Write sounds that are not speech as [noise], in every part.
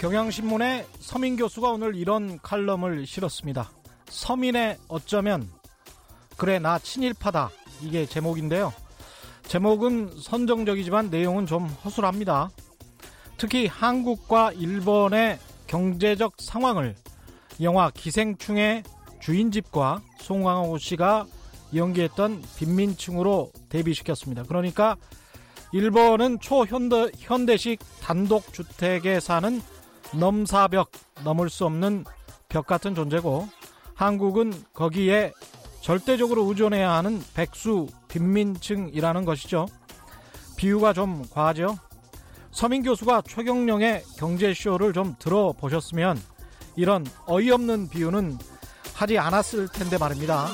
경향신문의 서민 교수가 오늘 이런 칼럼을 실었습니다. 서민의 어쩌면 그래 나 친일파다 이게 제목인데요. 제목은 선정적이지만 내용은 좀 허술합니다. 특히 한국과 일본의 경제적 상황을 영화 기생충의 주인집과 송강호 씨가 연기했던 빈민층으로 대비시켰습니다. 그러니까 일본은 초현대, 식 단독주택에 사는 넘사벽, 넘을 수 없는 벽 같은 존재고 한국은 거기에 절대적으로 의존해야 하는 백수 빈민층이라는 것이죠. 비유가 좀 과하죠. 서민 교수가 최경령의 경제쇼를 좀 들어보셨으면 이런 어이없는 비유는 하지 않았을 텐데 말입니다.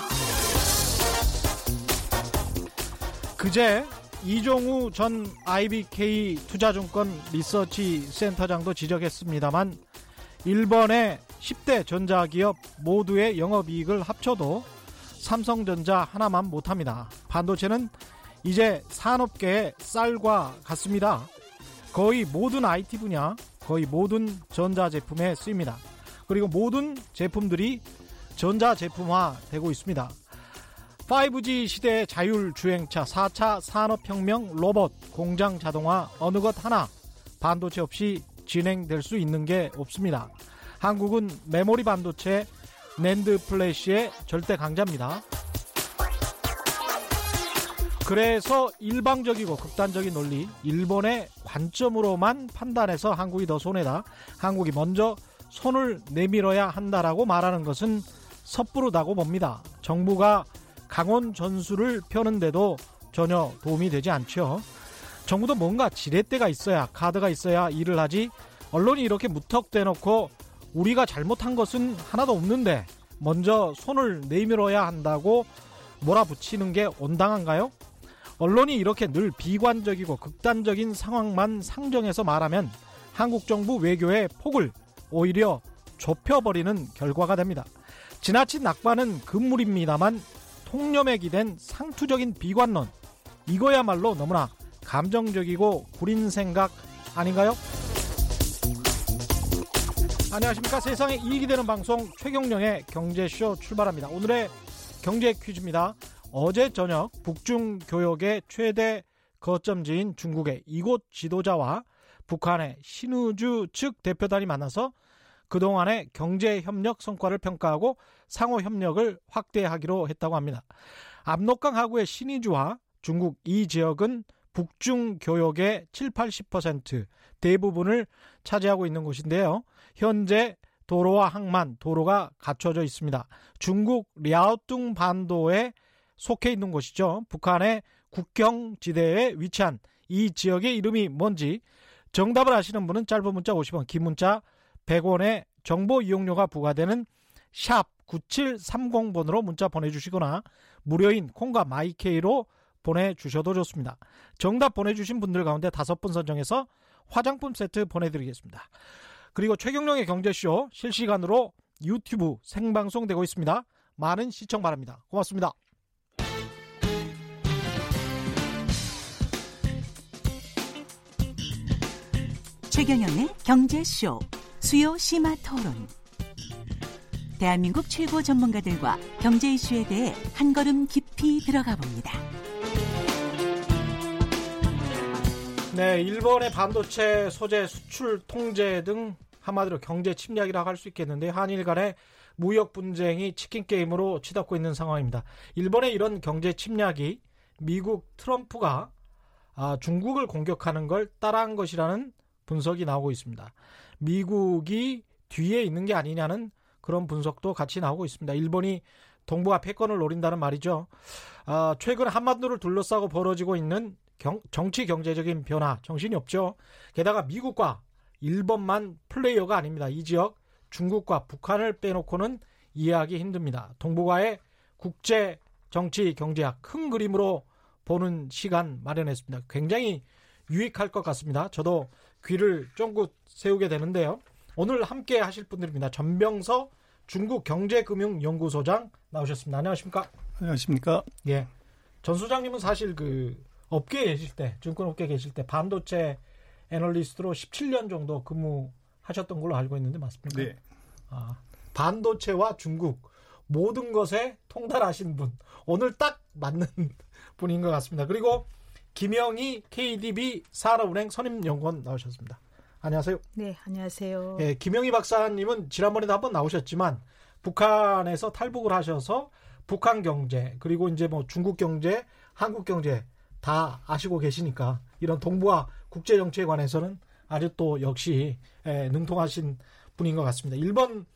그제 이종우 전 IBK 투자증권 리서치 센터장도 지적했습니다만 일본의 10대 전자기업 모두의 영업이익을 합쳐도 삼성전자 하나만 못합니다. 반도체는 이제 산업계의 쌀과 같습니다. 거의 모든 IT 분야, 거의 모든 전자제품에 쓰입니다. 그리고 모든 제품들이 전자제품화 되고 있습니다. 5G 시대의 자율주행차, 4차 산업혁명, 로봇, 공장 자동화 어느 것 하나 반도체 없이 진행될 수 있는 게 없습니다. 한국은 메모리 반도체, 낸드 플래시의 절대 강자입니다. 그래서 일방적이고 극단적인 논리, 일본의 관점으로만 판단해서 한국이 더 손해다. 한국이 먼저 손을 내밀어야 한다라고 말하는 것은 섣부르다고 봅니다. 정부가 강원 전술을 펴는데도 전혀 도움이 되지 않죠. 정부도 뭔가 지렛대가 있어야 카드가 있어야 일을 하지 언론이 이렇게 무턱대놓고 우리가 잘못한 것은 하나도 없는데 먼저 손을 내밀어야 한다고 몰아붙이는 게 온당한가요? 언론이 이렇게 늘 비관적이고 극단적인 상황만 상정해서 말하면 한국 정부 외교의 폭을 오히려 좁혀버리는 결과가 됩니다. 지나친 낙관은 금물입니다만 통념에 기댄 상투적인 비관론 이거야말로 너무나 감정적이고 구린 생각 아닌가요? 안녕하십니까 세상에 이익이 되는 방송 최경령의 경제쇼 출발합니다. 오늘의 경제 퀴즈입니다. 어제 저녁 북중 교역의 최대 거점지인 중국의 이곳 지도자와 북한의 신우주 측 대표단이 만나서 그동안의 경제 협력 성과를 평가하고 상호 협력을 확대하기로 했다고 합니다. 압록강 하구의 신의주와 중국 이 지역은 북중 교역의 7, 80% 대부분을 차지하고 있는 곳인데요. 현재 도로와 항만, 도로가 갖춰져 있습니다. 중국 랴오뚱 반도에 속해 있는 곳이죠. 북한의 국경 지대에 위치한 이 지역의 이름이 뭔지 정답을 아시는 분은 짧은 문자 50원, 긴 문자 100원의 정보 이용료가 부과되는 샵 9730번으로 문자 보내주시거나 무료인 콩과 마이케이로 보내주셔도 좋습니다. 정답 보내주신 분들 가운데 다섯 분 선정해서 화장품 세트 보내드리겠습니다. 그리고 최경령의 경제쇼 실시간으로 유튜브 생방송되고 있습니다. 많은 시청 바랍니다. 고맙습니다. 최경영의 경제쇼 수요 심화 토론. 대한민국 최고 전문가들과 경제 이슈에 대해 한 걸음 깊이 들어가 봅니다. 네, 일본의 반도체 소재 수출 통제 등 한마디로 경제 침략이라고 할 수 있겠는데 한일 간의 무역 분쟁이 치킨 게임으로 치닫고 있는 상황입니다. 일본의 이런 경제 침략이 미국 트럼프가 아, 중국을 공격하는 걸 따라한 것이라는 분석이 나오고 있습니다. 미국이 뒤에 있는 게 아니냐는 그런 분석도 같이 나오고 있습니다. 일본이 동북아 패권을 노린다는 말이죠. 아, 최근 한반도를 둘러싸고 벌어지고 있는 경, 정치 경제적인 변화 정신이 없죠. 게다가 미국과 일본만 플레이어가 아닙니다. 이 지역 중국과 북한을 빼놓고는 이해하기 힘듭니다. 동북아의 국제 정치 경제학 큰 그림으로 보는 시간 마련했습니다. 굉장히 유익할 것 같습니다. 저도 귀를 쫑긋 세우게 되는데요. 오늘 함께 하실 분들입니다. 전병서 중국 경제금융연구소장 나오셨습니다. 안녕하십니까? 안녕하십니까? 예. 전 소장님은 사실 그 업계에 계실 때, 증권업계에 계실 때 반도체 애널리스트로 17년 정도 근무하신 하셨던 걸로 알고 있는데 맞습니까? 네. 아, 반도체와 중국 모든 것에 통달하신 분 오늘 딱 맞는 [laughs] 분인 것 같습니다. 그리고 김영희 KDB 산업은행 선임연구원 나오셨습니다. 안녕하세요. 네, 안녕하세요. 예, 김영희 박사님은 지난번에도 한번 나오셨지만 북한에서 탈북을 하셔서 북한 경제 그리고 이제 뭐 중국 경제, 한국 경제 다 아시고 계시니까 이런 동북아 국제 정치에 관해서는 아주 또 역시 예, 능통하신 분인 것 같습니다. 1번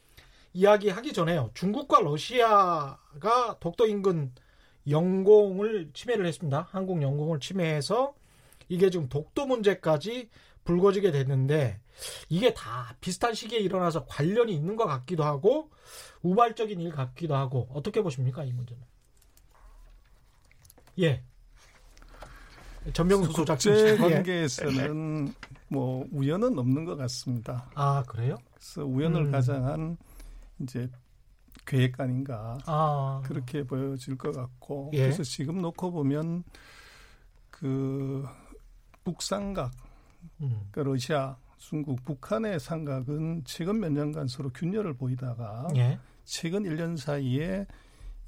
이야기 하기 전에요. 중국과 러시아가 독도 인근 영공을 침해를 했습니다. 한국 영공을 침해해서 이게 지금 독도 문제까지 불거지게 됐는데 이게 다 비슷한 시기에 일어나서 관련이 있는 것 같기도 하고 우발적인 일 같기도 하고 어떻게 보십니까 이 문제는? 예. 전명수 국제 예. 관계에서는 뭐 우연은 없는 것 같습니다. 아 그래요? 그래서 우연을 음. 가장한 이제 계획 아닌가 아 그렇게 보여질 것 같고 예. 그래서 지금 놓고 보면 그 북삼각 음. 그러니까 러시아, 중국, 북한의 삼각은 최근 몇 년간 서로 균열을 보이다가 예. 최근 1년 사이에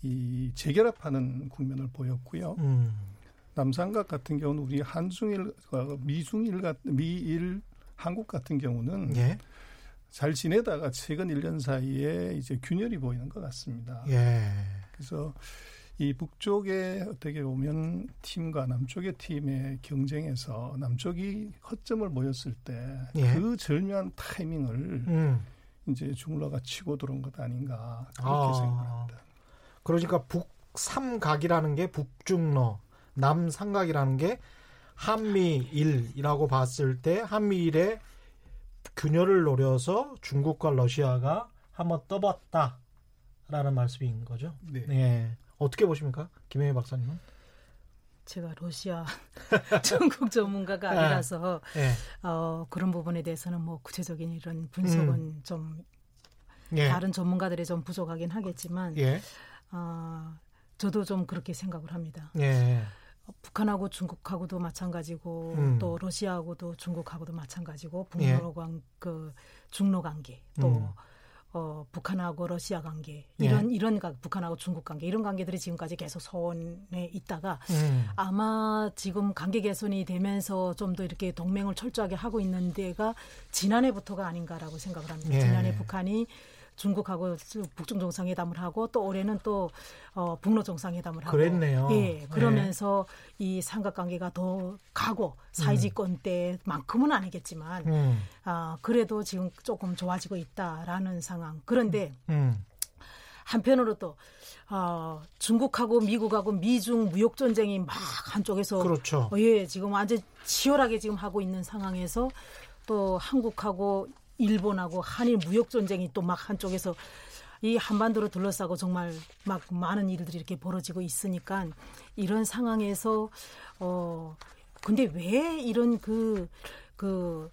이 재결합하는 국면을 보였고요. 음. 남삼각 같은 경우는 우리 한중일, 어, 미중일, 같- 미일, 한국 같은 경우는 예. 잘 지내다가 최근 1년 사이에 이제 균열이 보이는 것 같습니다. 예. 그래서 이 북쪽의 어떻게 보면 팀과 남쪽의 팀의 경쟁에서 남쪽이 허점을 보였을 때그 예. 절묘한 타이밍을 음. 이제 중러가 치고 들어온 것 아닌가 그렇게 아. 생각합니다. 그러니까 북삼각이라는 게 북중러, 남삼각이라는 게 한미일이라고 봤을 때 한미일의 균열을 노려서 중국과 러시아가 한번 떠봤다라는 말씀인 거죠. 네. 예. 어떻게 보십니까? 김혜미 박사님은? 제가 러시아 [laughs] 중국 전문가가 네. 아니라서 예. 어, 그런 부분에 대해서는 뭐 구체적인 이런 분석은 좀 예. 다른 전문가들이 좀 부족하긴 하겠지만 예. 어, 저도 좀 그렇게 생각을 합니다. 예. 어, 북한하고 중국하고도 마찬가지고 음. 또 러시아하고도 중국하고도 마찬가지고 예. 북러 관, 그 중로 관계 또 음. 어, 북한하고 러시아 관계 예. 이런 이런 가, 북한하고 중국 관계 이런 관계들이 지금까지 계속 소원에 있다가 음. 아마 지금 관계 개선이 되면서 좀 더 이렇게 동맹을 철저하게 하고 있는 데가 지난해부터가 아닌가라고 생각을 합니다. 예. 지난해 북한이 중국하고 북중 정상회담을 하고 또 올해는 또 어, 북로 정상회담을 하고 그랬네요. 예, 그러면서 이 삼각관계가 더 가고 사회지권 때만큼은 아니겠지만 음. 아, 그래도 지금 조금 좋아지고 있다라는 상황. 그런데 음. 한편으로 또 어, 중국하고 미국하고 미중 무역 전쟁이 막 한쪽에서 그렇죠. 어, 예, 지금 완전 치열하게 지금 하고 있는 상황에서 또 한국하고 일본하고 한일 무역 전쟁이 또 막 한쪽에서 이 한반도를 둘러싸고 정말 막 많은 일들이 이렇게 벌어지고 있으니까 이런 상황에서 어 근데 왜 이런 그그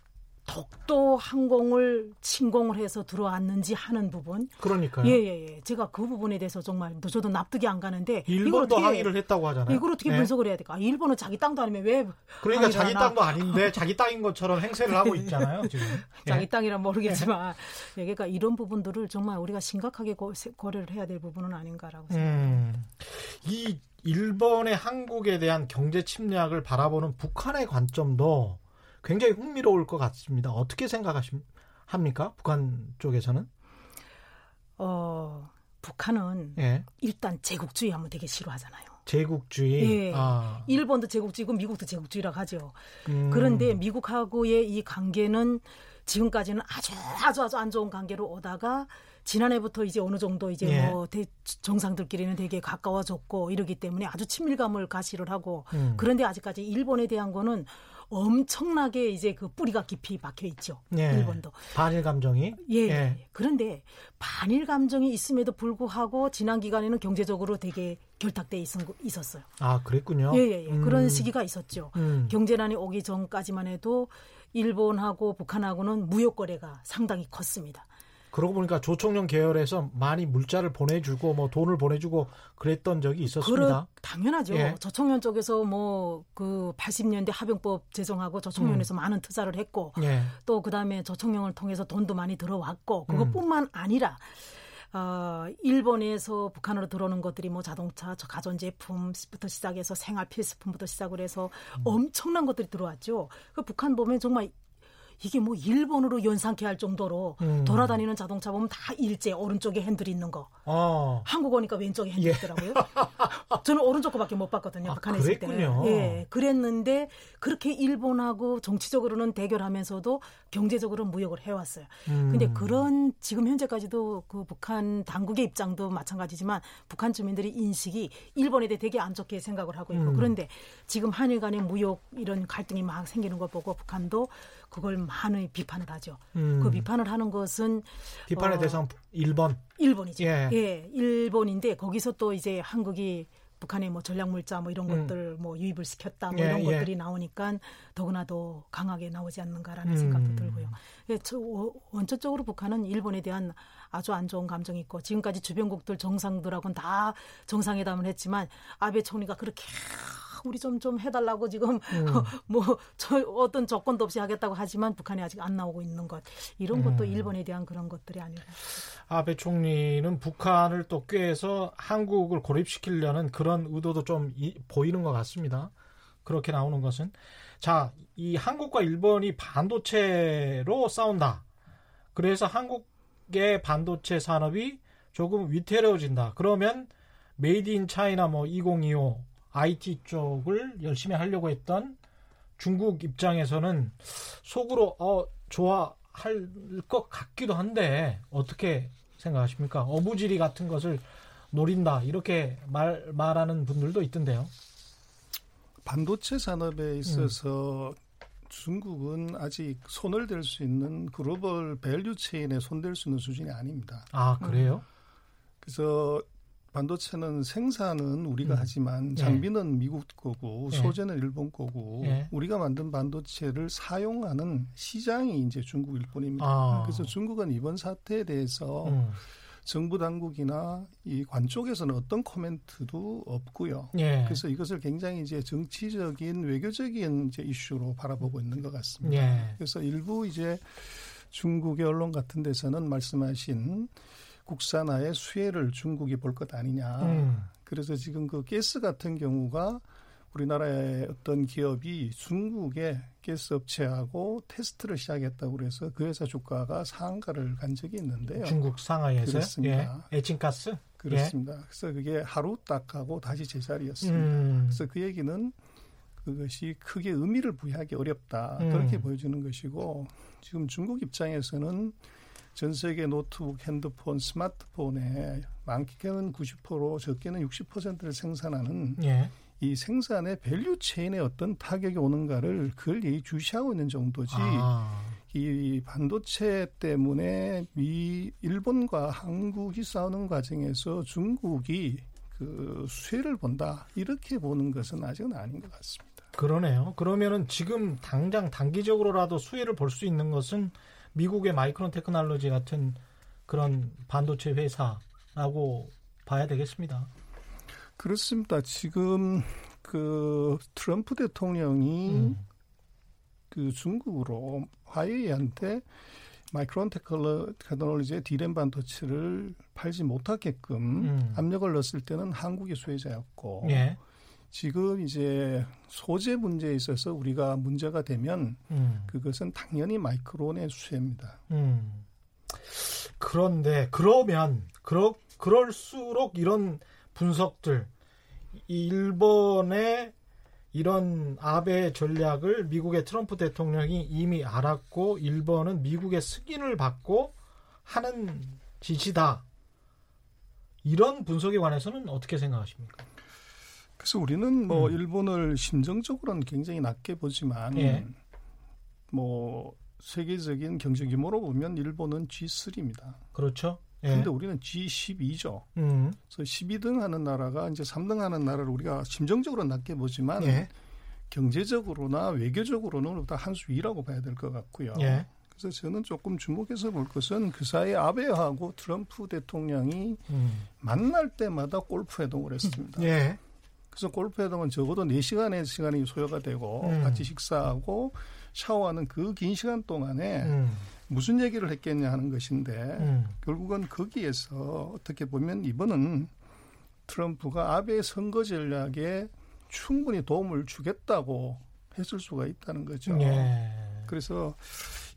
독도 항공을 침공을 해서 들어왔는지 하는 부분 그러니까요. 예 예 예 제가 그 부분에 대해서 정말 저도 납득이 안 가는데 일본도 어떻게 항의를 했다고 하잖아요. 이걸 어떻게 네. 분석을 해야 될까? 아, 일본은 자기 땅도 아니면 왜 그러니까 자기 하나? 땅도 아닌데 자기 땅인 것처럼 행세를 하고 있잖아요, 지금. [laughs] 자기 예. 땅이란 모르겠지만 예, 그러니까 이런 부분들을 정말 우리가 심각하게 고, 고려를 해야 될 부분은 아닌가라고 생각합니다. 음, 이 일본의 한국에 대한 경제 침략을 바라보는 북한의 관점도 굉장히 흥미로울 것 같습니다. 어떻게 생각하십니까? 북한 쪽에서는? 어, 북한은 예. 일단 제국주의 하면 되게 싫어하잖아요. 제국주의. 예. 아, 일본도 제국주의고 미국도 제국주의라고 하죠. 음, 그런데 미국하고의 이 관계는 지금까지는 아주 아주 아주 안 좋은 관계로 오다가 지난해부터 이제 어느 정도 이제 예. 뭐 대- 정상들끼리는 되게 가까워졌고 이러기 때문에 아주 친밀감을 가시를 하고 음. 그런데 아직까지 일본에 대한 거는 엄청나게 이제 그 뿌리가 깊이 박혀 있죠. 예. 일본도. 반일 감정이. 예. 예. 그런데 반일 감정이 있음에도 불구하고 지난 기간에는 경제적으로 되게 결탁돼 있었어요. 아, 그랬군요. 예, 예, 예. 음, 그런 시기가 있었죠. 음. 경제난이 오기 전까지만 해도 일본하고 북한하고는 무역 거래가 상당히 컸습니다. 그러고 보니까 조총련 계열에서 많이 물자를 보내주고 뭐 돈을 보내주고 그랬던 적이 있었습니다. 그러, 당연하죠. 예. 저총련 쪽에서 뭐 그 80년대 합병법 제정하고 저총련에서 음. 많은 투자를 했고 예. 또 그다음에 저총련을 통해서 돈도 많이 들어왔고 음. 그것뿐만 아니라 어, 일본에서 북한으로 들어오는 것들이 뭐 자동차, 저 가전제품부터 시작해서 생활 필수품부터 시작을 해서 음. 엄청난 것들이 들어왔죠. 그 북한 보면 정말 이게 뭐 일본으로 연상케 할 정도로 음. 돌아다니는 자동차 보면 다 일제 오른쪽에 핸들이 있는 거. 어. 한국 오니까 왼쪽에 핸들이 예. 있더라고요. [laughs] 저는 오른쪽 거밖에 못 봤거든요. 아, 북한에 있을 때. 그랬군요. 예. 그랬는데 그렇게 일본하고 정치적으로는 대결하면서도 경제적으로 무역을 해왔어요. 음. 근데 그런 지금 현재까지도 그 북한 당국의 입장도 마찬가지지만 북한 주민들이 인식이 일본에 대해 되게 안 좋게 생각을 하고 있고 음. 그런데 지금 한일 간의 무역 이런 갈등이 막 생기는 걸 보고 북한도 그걸 많이 비판을 하죠. 음. 그 비판을 하는 것은 비판의 어, 대상 1번. 일본이죠. 예. 예. 일본인데 거기서 또 이제 한국이 북한의 뭐 전략물자 뭐 이런 음. 것들 뭐 유입을 시켰다 뭐 예, 이런 예. 것들이 나오니까 더구나 더 강하게 나오지 않는가라는 음. 생각도 들고요. 예, 저 어, 원초적으로 북한은 일본에 대한 아주 안 좋은 감정이 있고 지금까지 주변국들 정상들하고는 다 정상회담을 했지만 아베 총리가 그렇게 우리 좀 좀 해달라고 지금 음. [laughs] 뭐저 어떤 조건도 없이 하겠다고 하지만 북한이 아직 안 나오고 있는 것 이런 것도 음. 일본에 대한 그런 것들이 아닐까. 아베 총리는 북한을 또 꾀해서 한국을 고립시키려는 그런 의도도 좀 이- 보이는 것 같습니다. 그렇게 나오는 것은 자, 이 한국과 일본이 반도체로 싸운다. 그래서 한국의 반도체 산업이 조금 위태로워진다. 그러면 Made in China 뭐 2025 IT 쪽을 열심히 하려고 했던 중국 입장에서는 속으로 어 좋아 할 것 같기도 한데 어떻게 생각하십니까? 어부지리 같은 것을 노린다 이렇게 말 말하는 분들도 있던데요. 반도체 산업에 음. 있어서 중국은 아직 손을 댈 수 있는 global value chain에 손댈 수 있는 수준이 아닙니다. 아 그래요? 그래서 반도체는 생산은 우리가 음. 하지만 예. 장비는 미국 거고 예. 소재는 일본 거고 예. 우리가 만든 반도체를 사용하는 시장이 이제 중국 일본입니다. 아. 그래서 중국은 이번 사태에 대해서 음. 정부 당국이나 이 관 쪽에서는 어떤 코멘트도 없고요. 예. 그래서 이것을 굉장히 이제 정치적인 외교적인 이제 이슈로 바라보고 있는 것 같습니다. 예. 그래서 일부 이제 중국의 언론 같은 데서는 말씀하신 국산화의 수혜를 중국이 볼 것 아니냐. 음. 그래서 지금 그 가스 같은 경우가 우리나라의 어떤 기업이 중국의 가스 업체하고 테스트를 시작했다고 그래서 그 회사 주가가 상한가를 간 적이 있는데요. 중국 상하이에서요? 그렇습니다. 예. 에칭가스? 그렇습니다. 그래서 그게 하루 딱 하고 다시 제자리였습니다. 음. 그래서 그 얘기는 그것이 크게 의미를 부여하기 어렵다. 음. 그렇게 보여주는 것이고 지금 중국 입장에서는 전 세계 노트북, 핸드폰, 스마트폰에 많게는 90% 적게는 60%를 생산하는 예. 이 생산의 value chain에 어떤 타격이 오는가를 그걸 예의주시하고 있는 정도지 아. 이 반도체 때문에 미 일본과 한국이 싸우는 과정에서 중국이 그 수혜를 본다 이렇게 보는 것은 아직은 아닌 것 같습니다. 그러네요. 그러면은 지금 당장 단기적으로라도 수혜를 볼 수 있는 것은 미국의 마이크론 테크놀로지 같은 그런 반도체 회사라고 봐야 되겠습니다. 그렇습니다. 지금 그 트럼프 대통령이 음. 그 중국으로 화웨이한테 마이크론 테크놀- 테크놀로지의 디램 반도체를 팔지 못하게끔 음. 압력을 넣었을 때는 한국이 수혜자였고 예. 지금 이제 소재 문제에 있어서 우리가 문제가 되면 음. 그것은 당연히 마이크론의 수혜입니다. 음. 그런데 그러면 그러 그럴수록 이런 분석들 이 일본의 이런 아베 전략을 미국의 트럼프 대통령이 이미 알았고 일본은 미국의 승인을 받고 하는 짓이다. 이런 분석에 관해서는 어떻게 생각하십니까? 그래서 우리는 뭐 음. 일본을 심정적으로는 굉장히 낮게 보지만 예. 뭐 세계적인 경제 규모로 보면 일본은 G3입니다. 그렇죠? 예. 근데 우리는 G12죠. 음. 그래서 12등 하는 나라가 이제 3등 하는 나라를 우리가 심정적으로 낮게 보지만 예. 경제적으로나 외교적으로는 다한 수 위라고 봐야 될 것 같고요. 예. 그래서 저는 조금 주목해서 볼 것은 그 사이 아베하고 트럼프 대통령이 음. 만날 때마다 골프 회동을 했습니다. 예. 그래서 골프 회동은 적어도 4시간의 시간이 소요가 되고 음. 같이 식사하고 샤워하는 그 긴 시간 동안에 음. 무슨 얘기를 했겠냐 하는 것인데 음. 결국은 거기에서 어떻게 보면 이번은 트럼프가 아베 선거 전략에 충분히 도움을 주겠다고 했을 수가 있다는 거죠. 예. 그래서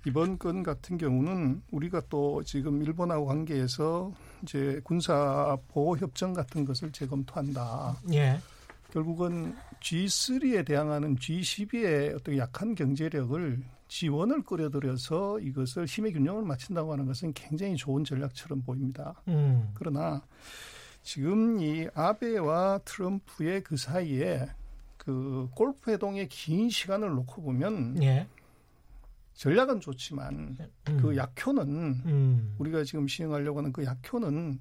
이번 건 같은 경우는 우리가 또 지금 일본하고 관계에서 이제 군사 보호 협정 같은 것을 재검토한다. 예. 결국은 G3에 대항하는 G12의 어떤 약한 경제력을 지원을 끌어들여서 이것을 힘의 균형을 맞춘다고 하는 것은 굉장히 좋은 전략처럼 보입니다. 음. 그러나 지금 이 아베와 트럼프의 그 사이에 그 골프 회동의 긴 시간을 놓고 보면 예. 전략은 좋지만 음. 그 약효는 음. 우리가 지금 시행하려고 하는 그 약효는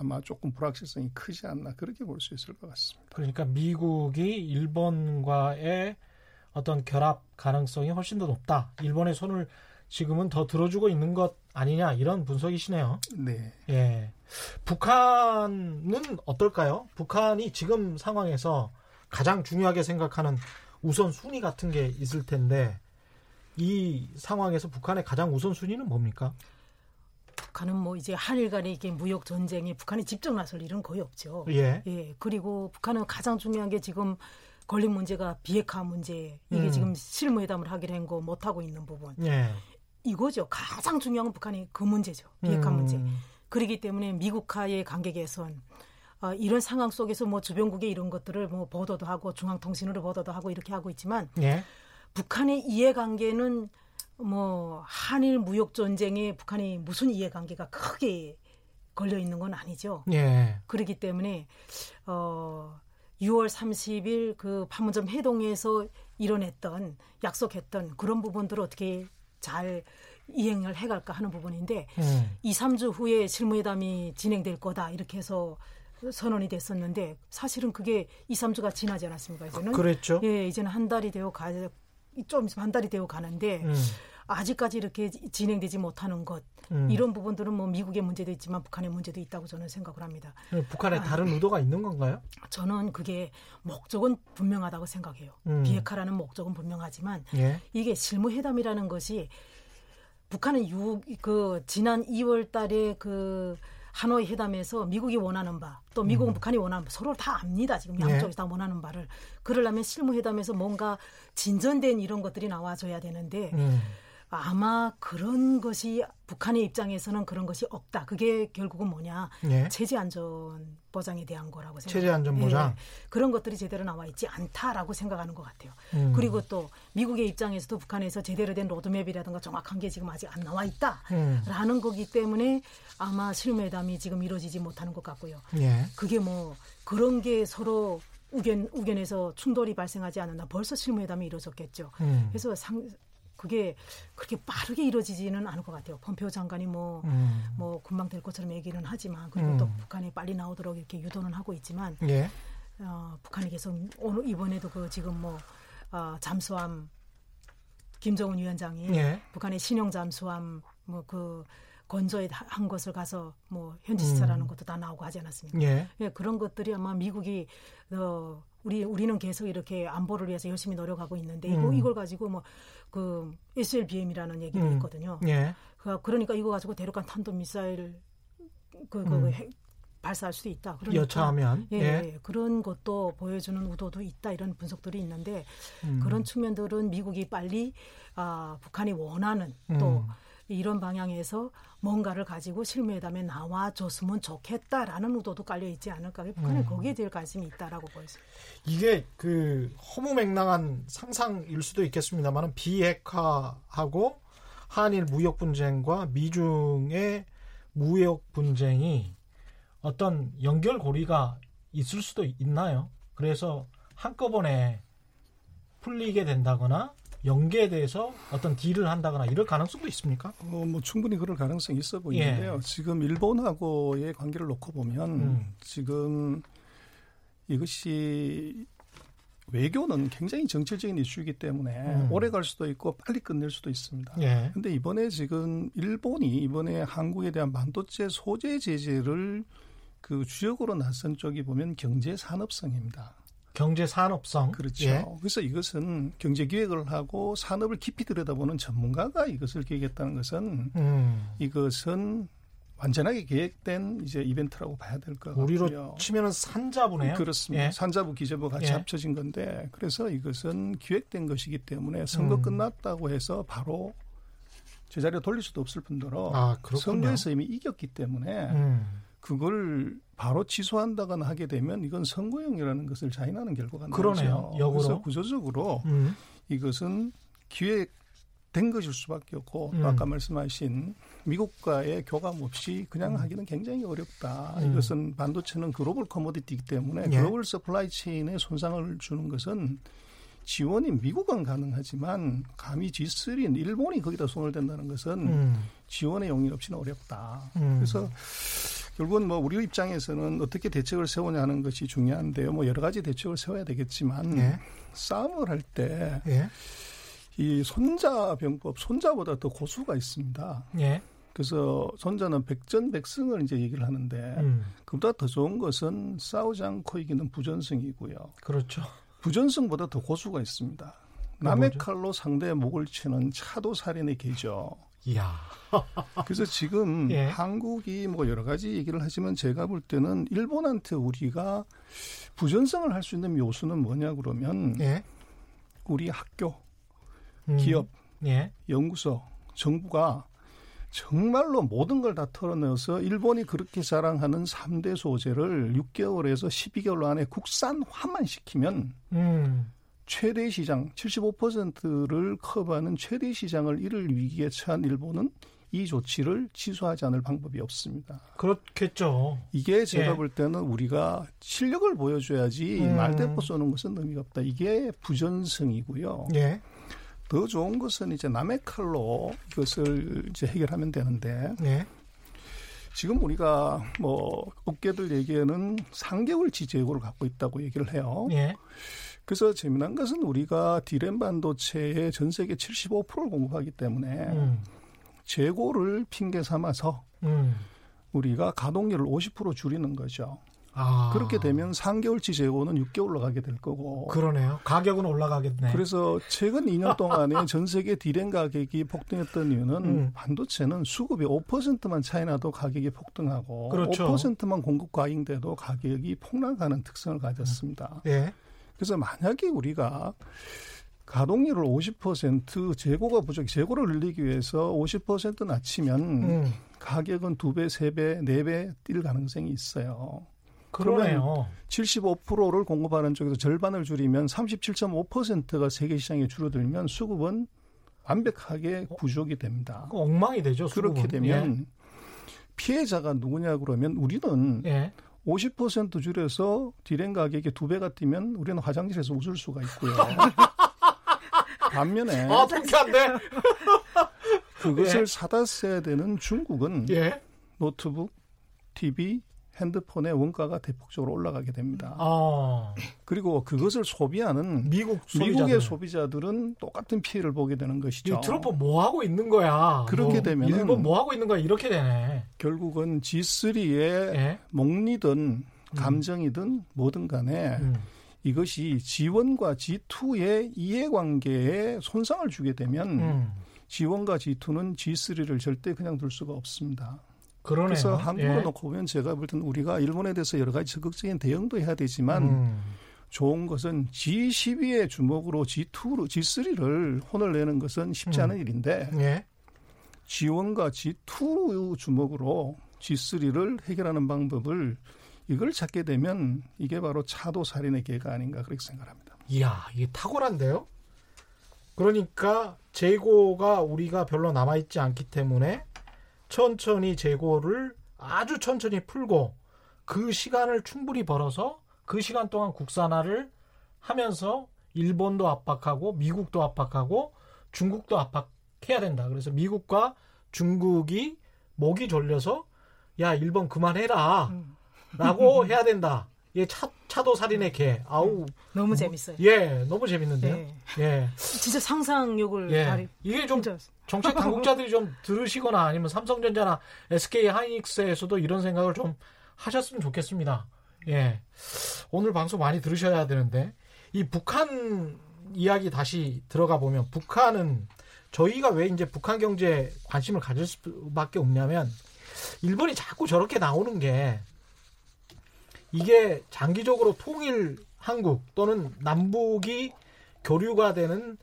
아마 조금 불확실성이 크지 않나 그렇게 볼 수 있을 것 같습니다. 그러니까 미국이 일본과의 어떤 결합 가능성이 훨씬 더 높다. 일본의 손을 지금은 더 들어주고 있는 것 아니냐 이런 분석이시네요. 네. 예. 북한은 어떨까요? 북한이 지금 상황에서 가장 중요하게 생각하는 우선 순위 같은 게 있을 텐데 이 상황에서 북한의 가장 우선 순위는 뭡니까? 북한은 뭐 이제 한일 간의 이게 무역 전쟁에 북한이 직접 나설 일은 거의 없죠. 예. 예. 그리고 북한은 가장 중요한 게 지금 걸린 문제가 비핵화 문제 이게 음. 지금 실무회담을 하기로 한 거 못 하고 있는 부분. 예. 이거죠. 가장 중요한 건 북한이 그 문제죠. 비핵화 음. 문제. 그렇기 때문에 미국과의 관계 개선 어, 이런 상황 속에서 뭐 주변국의 이런 것들을 뭐 보도도 하고 중앙통신으로 보도도 하고 이렇게 하고 있지만 예. 북한의 이해관계는 뭐 한일 무역 전쟁에 북한이 무슨 이해관계가 크게 걸려 있는 건 아니죠. 예. 그렇기 때문에 어 6월 30일 그 판문점 회동에서 이뤄냈던 약속했던 그런 부분들을 어떻게 잘 이행을 해갈까 하는 부분인데 음. 2, 3주 후에 실무회담이 진행될 거다 이렇게 해서 선언이 됐었는데 사실은 그게 2, 3주가 지나지 않았습니까? 이제는 그랬죠. 예, 이제는 한 달이 되어 가, 좀한 달이 되어 가는데 음. 아직까지 이렇게 진행되지 못하는 것 음. 이런 부분들은 뭐 미국의 문제도 있지만 북한의 문제도 있다고 저는 생각을 합니다. 북한에 아, 다른 의도가 있는 건가요? 저는 그게 목적은 분명하다고 생각해요. 음. 비핵화라는 목적은 분명하지만 예. 이게 실무 회담이라는 것이 북한은 유, 그 지난 2월 달에 그 하노이 회담에서 미국이 원하는 바, 또 미국은 음. 북한이 원하는 바, 서로 다 압니다. 지금 네. 양쪽이 네. 다 원하는 바를. 그러려면 실무회담에서 뭔가 진전된 이런 것들이 나와줘야 되는데, 음. 아마 그런 것이 북한의 입장에서는 그런 것이 없다. 그게 결국은 뭐냐? 예. 체제 안전 보장에 대한 거라고 생각해요. 체제 안전 보장. 예. 그런 것들이 제대로 나와 있지 않다라고 생각하는 것 같아요. 음. 그리고 또 미국의 입장에서도 북한에서 제대로 된 로드맵이라든가 정확한 게 지금 아직 안 나와 있다라는 음. 거기 때문에 아마 실무회담이 지금 이루어지지 못하는 것 같고요. 예. 그게 뭐 그런 게 서로 우견 우견에서 충돌이 발생하지 않았나 벌써 실무회담이 이루어졌겠죠. 음. 그래서 상, 그게 그렇게 빠르게 이루어지지는 않을 것 같아요. 폼페오 장관이 뭐, 음. 뭐 금방 될 것처럼 얘기는 하지만 그리고 음. 또 북한이 빨리 나오도록 이렇게 유도는 하고 있지만 예. 어, 북한이 계속 오늘 이번에도 그 지금 뭐 어, 잠수함 김정은 위원장이 예. 북한의 신형 잠수함 뭐 그 건조에 한 것을 가서 뭐 현지 시찰하는 음. 것도 다 나오고 하지 않았습니까? 예. 예. 그런 것들이 아마 미국이 어 우리 우리는 계속 이렇게 안보를 위해서 열심히 노력하고 있는데 이거 음. 이걸 가지고 뭐 그 SLBM이라는 얘기도 음. 있거든요. 예. 그, 그러니까 이거 가지고 대륙간 탄도 미사일 그, 그 음. 발사할 수도 있다. 그러니까 여차하면 예, 예. 예, 그런 것도 보여주는 의도도 있다 이런 분석들이 있는데 음. 그런 측면들은 미국이 빨리 아, 북한이 원하는 또 음. 이런 방향에서 뭔가를 가지고 실무회담에 나와줬으면 좋겠다라는 의도도 깔려 있지 않을까. 북한은 음. 거기에 대해 관심이 있다라고 보였습니다. 이게 그 허무맹랑한 상상일 수도 있겠습니다만 비핵화하고 한일 무역 분쟁과 미중의 무역 분쟁이 어떤 연결고리가 있을 수도 있나요? 그래서 한꺼번에 풀리게 된다거나 연계돼서 어떤 딜을 한다거나 이럴 가능성도 있습니까? 어, 뭐 충분히 그럴 가능성이 있어 보이는데요. 예. 지금 일본하고의 관계를 놓고 보면 음. 지금 이것이 외교는 굉장히 정치적인 이슈이기 때문에 음. 오래 갈 수도 있고 빨리 끝낼 수도 있습니다. 예. 근데 이번에 지금 일본이 이번에 한국에 대한 반도체 소재 제재를 그 주역으로 나선 쪽이 보면 경제 산업성입니다. 경제 산업성. 그렇죠. 예. 그래서 이것은 경제 기획을 하고 산업을 깊이 들여다보는 전문가가 이것을 기획했다는 것은 음. 이것은 완전하게 계획된 이제 이벤트라고 봐야 될 것 같고요. 우리로 치면은 산자부네요. 그렇습니다. 예. 산자부 기재부 같이 예. 합쳐진 건데 그래서 이것은 기획된 것이기 때문에 선거 음. 끝났다고 해서 바로 제자리에 돌릴 수도 없을 뿐더러 아. 선거에서 이미 이겼기 때문에 음. 그걸 바로 취소한다거나 하게 되면 이건 선거용이라는 것을 자인하는 결과가. 나오죠. 그래서 구조적으로 음. 이것은 기획된 것일 수밖에 없고 음. 또 아까 말씀하신 미국과의 교감 없이 그냥 하기는 굉장히 어렵다. 음. 이것은 반도체는 global commodity이기 때문에 예. global supply chain에 손상을 주는 것은 주인인 미국은 가능하지만 감히 G3인 일본이 거기다 손을 댄다는 것은 음. 주인의 용인 없이는 어렵다. 음. 그래서 결국은 뭐 우리 입장에서는 어떻게 대책을 세우냐는 것이 중요한데요. 뭐 여러 가지 대책을 세워야 되겠지만 예. 싸움을 할때이 예. 손자병법 손자보다 더 고수가 있습니다. 예. 그래서 손자는 백전백승을 이제 얘기를 하는데 음. 그보다 더 좋은 것은 싸우지 않고 이기는 부전승이고요. 그렇죠. 부전승보다 더 고수가 있습니다. 남의? 칼로 상대의 목을 치는 차도 살인의 계죠. 이야. [laughs] 그래서 지금 예. 한국이 뭐 여러 가지 얘기를 하지만 제가 볼 때는 일본한테 우리가 부전성을 할 수 있는 요소는 뭐냐 그러면 예. 우리 학교, 음. 기업, 예. 연구소, 정부가 정말로 모든 걸 다 털어내서 일본이 그렇게 자랑하는 3대 소재를 6개월에서 12개월 안에 국산화만 시키면 음. 최대 시장 75%를 커버하는 최대 시장을 잃을 위기에 처한 일본은 이 조치를 취소하지 않을 방법이 없습니다. 그렇겠죠. 이게 제가 예. 볼 때는 우리가 실력을 보여줘야지 음. 말대포 쏘는 것은 의미가 없다. 이게 부전성이고요. 예. 더 좋은 것은 이제 남의 칼로 이것을 이제 해결하면 되는데 예. 지금 우리가 뭐 업계들 얘기에는 3개월치 재고를 갖고 있다고 얘기를 해요. 예. 그래서 재미난 것은 우리가 디램 반도체의 전 세계 75%를 공급하기 때문에 음. 재고를 핑계 삼아서 음. 우리가 가동률을 50% 줄이는 거죠. 아. 그렇게 되면 3개월치 재고는 6개월로 가게 될 거고. 그러네요. 가격은 올라가겠네. 그래서 최근 2년 동안에 [laughs] 전 세계 디램 가격이 폭등했던 이유는 음. 반도체는 수급이 5%만 차이나도 가격이 폭등하고 그렇죠. 5%만 공급 과잉돼도 가격이 폭락하는 특성을 가졌습니다. 예. 그래서 만약에 우리가 가동률을 50% 재고가 부족, 재고를 늘리기 위해서 50% 낮추면 음. 가격은 두 배, 세 배, 네배뛸 가능성이 있어요. 그러네요. 75%를 공급하는 쪽에서 절반을 줄이면 37.5%가 세계 시장에 줄어들면 수급은 완벽하게 부족이 됩니다. 그 엉망이 되죠. 그렇게 수급은. 되면 피해자가 누구냐 그러면 우리는 예. 예. 50% 줄여서 디램 가격이 두 배가 뛰면 우리는 화장실에서 웃을 수가 있고요. [laughs] 반면에 아, 통쾌한데? 그것을 예. 사다 써야 되는 중국은 예. 노트북, TV, 핸드폰의 원가가 대폭적으로 올라가게 됩니다. 아. 그리고 그것을 소비하는 미국 소비자들. 미국의 소비자들은 똑같은 피해를 보게 되는 것이죠. 이 트럼프 뭐 하고 있는 거야? 그렇게 뭐, 되면은 일본 뭐 하고 있는 거야? 이렇게 되네. 결국은 G3의 예. 목리든 감정이든 뭐든 간에 음. 이것이 G1과 G2의 이해관계에 손상을 주게 되면 음. G1과 G2는 G3를 절대 그냥 둘 수가 없습니다. 그러네요. 그래서 한국으로 예. 놓고 보면 제가 볼 때는 우리가 일본에 대해서 여러 가지 적극적인 대응도 해야 되지만 음. 좋은 것은 G12의 주목으로 G2로 G3를 혼을 내는 것은 쉽지 음. 않은 일인데 예. G1과 G2 주목으로 G3를 해결하는 방법을 이걸 찾게 되면 이게 바로 차도 살인의 계가 아닌가 그렇게 생각합니다. 이야, 이게 탁월한데요? 그러니까 재고가 우리가 별로 남아있지 않기 때문에 천천히 재고를 아주 천천히 풀고 그 시간을 충분히 벌어서 그 시간 동안 국산화를 하면서 일본도 압박하고 미국도 압박하고 중국도 압박해야 된다. 그래서 미국과 중국이 목이 졸려서 야 일본 그만해라 음. 라고 해야 된다. 예, 차, 차도 살인의 개. 아우. 너무 재밌어요. 예, 너무 재밌는데요. 네. 예. 진짜 상상력을 예. 발휘. 이게 좀. 정책 당국자들이 좀 들으시거나 아니면 삼성전자나 SK 하이닉스에서도 이런 생각을 좀 하셨으면 좋겠습니다. 예. 오늘 방송 많이 들으셔야 되는데 이 북한 이야기 다시 들어가 보면 북한은 저희가 왜 이제 북한 경제에 관심을 가질 수밖에 없냐면 일본이 자꾸 저렇게 나오는 게 이게 장기적으로 통일 한국 또는 남북이 교류가 되는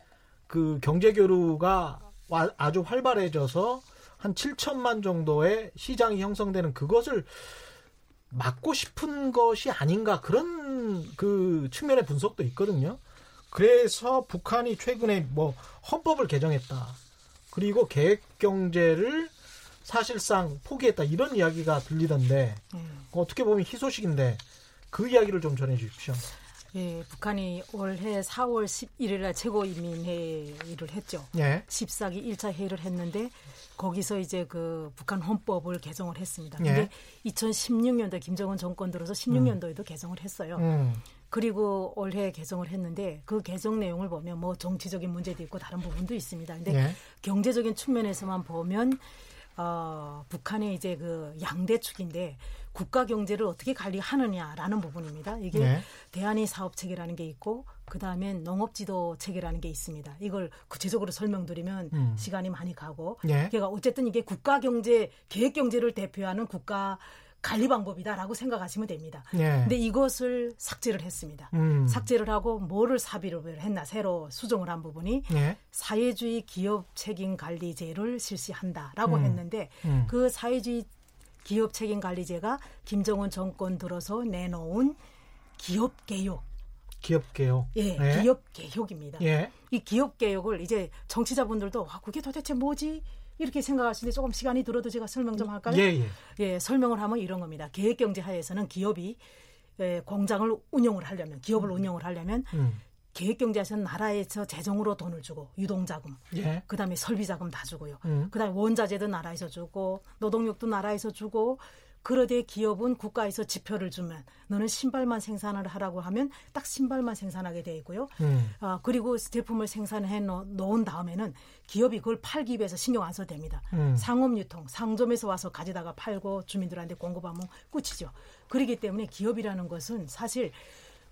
그 경제 교류가 와- 아주 활발해져서 한 7천만 정도의 시장이 형성되는 그것을 막고 싶은 것이 아닌가 그런 그 측면의 분석도 있거든요. 그래서 북한이 최근에 뭐 헌법을 개정했다. 그리고 계획 경제를 사실상 포기했다. 이런 이야기가 들리던데 음. 어떻게 보면 희소식인데 그 이야기를 좀 전해 주십시오. 예, 북한이 올해 4월 11일 날 최고인민회의를 했죠. 예. 14기 1차 회의를 했는데 거기서 이제 그 북한 헌법을 개정을 했습니다. 예. 근데 2016년도 김정은 정권 들어서 16년도에도 개정을 했어요. 음. 그리고 올해 개정을 했는데 그 개정 내용을 보면 뭐 정치적인 문제도 있고 다른 부분도 있습니다. 근데 예. 경제적인 측면에서만 보면 어, 북한의 이제 그 양대축인데 국가 경제를 어떻게 관리하느냐라는 부분입니다. 이게 네. 대한이 사업 체계라는 게 있고 그 다음엔 농업 지도 체계라는 게 있습니다. 이걸 구체적으로 설명드리면 음. 시간이 많이 가고 예. 그러니까 어쨌든 이게 국가 경제 계획 경제를 대표하는 국가 관리 방법이다라고 생각하시면 됩니다. 예. 근데 이것을 삭제를 했습니다. 음. 삭제를 하고 뭐를 삽입을 했나 새로 수정을 한 부분이 예. 사회주의 기업 책임 관리제를 실시한다라고 음. 했는데 음. 그 사회주의 기업 책임 관리제가 김정은 정권 들어서 내놓은 기업 개혁, 기업 개혁. 예, 예. 기업 개혁입니다. 예. 이 기업 개혁을 이제 정치자분들도 와 그게 도대체 뭐지? 이렇게 생각하시는데 조금 시간이 들어도 제가 설명 좀 할까요? 예, 예. 예, 설명을 하면 이런 겁니다. 계획 경제 하에서는 기업이 예, 공장을 운영을 하려면 기업을 운영을 하려면 음. 계획 경제에서는 나라에서 재정으로 돈을 주고 유동자금, 예. 그다음에 설비자금 다 주고요. 음. 그다음에 원자재도 나라에서 주고 노동력도 나라에서 주고 그러되 기업은 국가에서 지표를 주면 너는 신발만 생산을 하라고 하면 딱 신발만 생산하게 돼 있고요. 음. 아, 그리고 제품을 생산해 놓- 놓은 다음에는 기업이 그걸 팔기 위해서 신경 안 써도 됩니다. 음. 상업 유통, 상점에서 와서 가져다가 팔고 주민들한테 공급하면 끝이죠. 그렇기 때문에 기업이라는 것은 사실